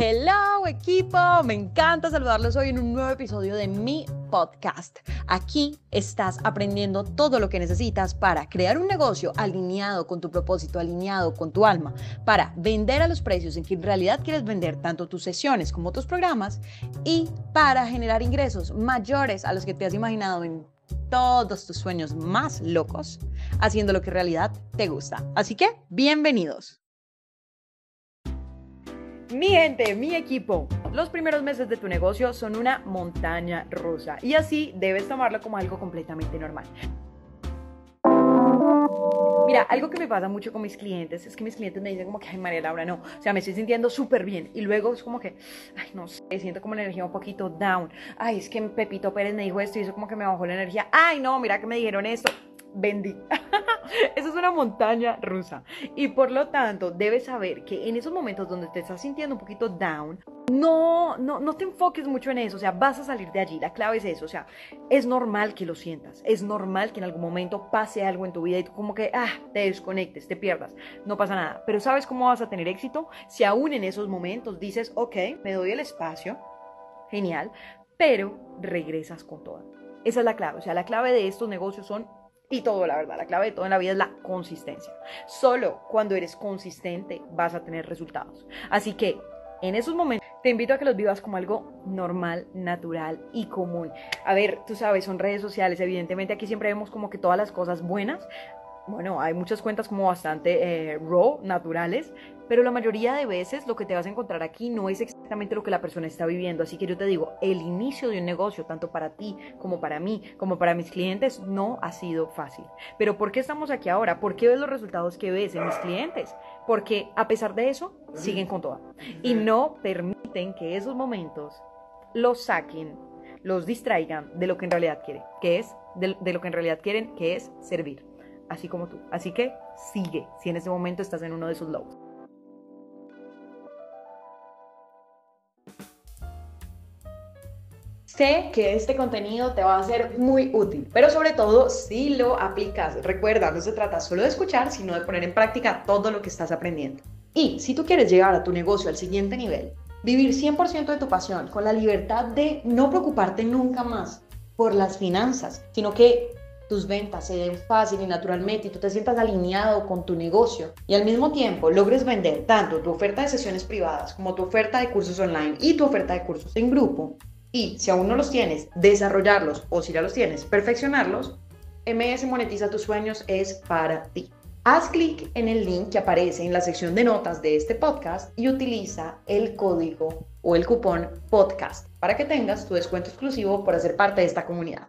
Hello equipo, me encanta saludarlos hoy en un nuevo episodio de mi podcast. Aquí estás aprendiendo todo lo que necesitas para crear un negocio alineado con tu propósito, alineado con tu alma, para vender a los precios en que en realidad quieres vender tanto tus sesiones como tus programas y para generar ingresos mayores a los que te has imaginado en todos tus sueños más locos, haciendo lo que en realidad te gusta. Así que, bienvenidos. Mi gente, mi equipo, los primeros meses de tu negocio son una montaña rusa y así debes tomarlo como algo completamente normal. Mira, algo que me pasa mucho con mis clientes es que mis clientes me dicen como que, ay María Laura, no, o sea, me estoy sintiendo súper bien y luego es como que, ay, no sé, siento como la energía un poquito down, ay, es que Pepito Pérez me dijo esto y eso como que me bajó la energía, ay, no, mira que me dijeron esto, vendí. Eso es una montaña rusa. Y por lo tanto, debes saber que en esos momentos donde te estás sintiendo un poquito down, no, no, no te enfoques mucho en eso. O sea, vas a salir de allí. La clave es eso. O sea, es normal que lo sientas. Es normal que en algún momento pase algo en tu vida y tú como que, ah, te desconectes, te pierdas. No pasa nada. Pero ¿sabes cómo vas a tener éxito? Si aún en esos momentos dices, ok, me doy el espacio. Genial. Pero regresas con todo. Esa es la clave. O sea, la clave de estos negocios son y todo, la verdad, la clave de todo en la vida es la consistencia. Solo cuando eres consistente vas a tener resultados. Así que en esos momentos te invito a que los vivas como algo normal, natural y común. A ver, tú sabes, son redes sociales, evidentemente aquí siempre vemos como que todas las cosas buenas, bueno, hay muchas cuentas como bastante eh, raw, naturales, pero la mayoría de veces lo que te vas a encontrar aquí no es exactamente lo que la persona está viviendo. Así que yo te digo, el inicio de un negocio, tanto para ti como para mí, como para mis clientes, no ha sido fácil. Pero ¿por qué estamos aquí ahora? ¿Por qué ves los resultados que ves en mis clientes? Porque a pesar de eso, siguen con todo. Y no permiten que esos momentos los saquen, los distraigan de lo que en realidad quieren, que es de lo que en realidad quieren, que es servir así como tú. Así que sigue si en ese momento estás en uno de sus lobos. Sé que este contenido te va a ser muy útil, pero sobre todo si lo aplicas. Recuerda, no se trata solo de escuchar, sino de poner en práctica todo lo que estás aprendiendo. Y si tú quieres llegar a tu negocio al siguiente nivel, vivir 100% de tu pasión con la libertad de no preocuparte nunca más por las finanzas, sino que tus ventas se den fácil y naturalmente y tú te sientas alineado con tu negocio y al mismo tiempo logres vender tanto tu oferta de sesiones privadas como tu oferta de cursos online y tu oferta de cursos en grupo y si aún no los tienes, desarrollarlos o si ya los tienes, perfeccionarlos, MS Monetiza tus sueños es para ti. Haz clic en el link que aparece en la sección de notas de este podcast y utiliza el código o el cupón podcast para que tengas tu descuento exclusivo por hacer parte de esta comunidad.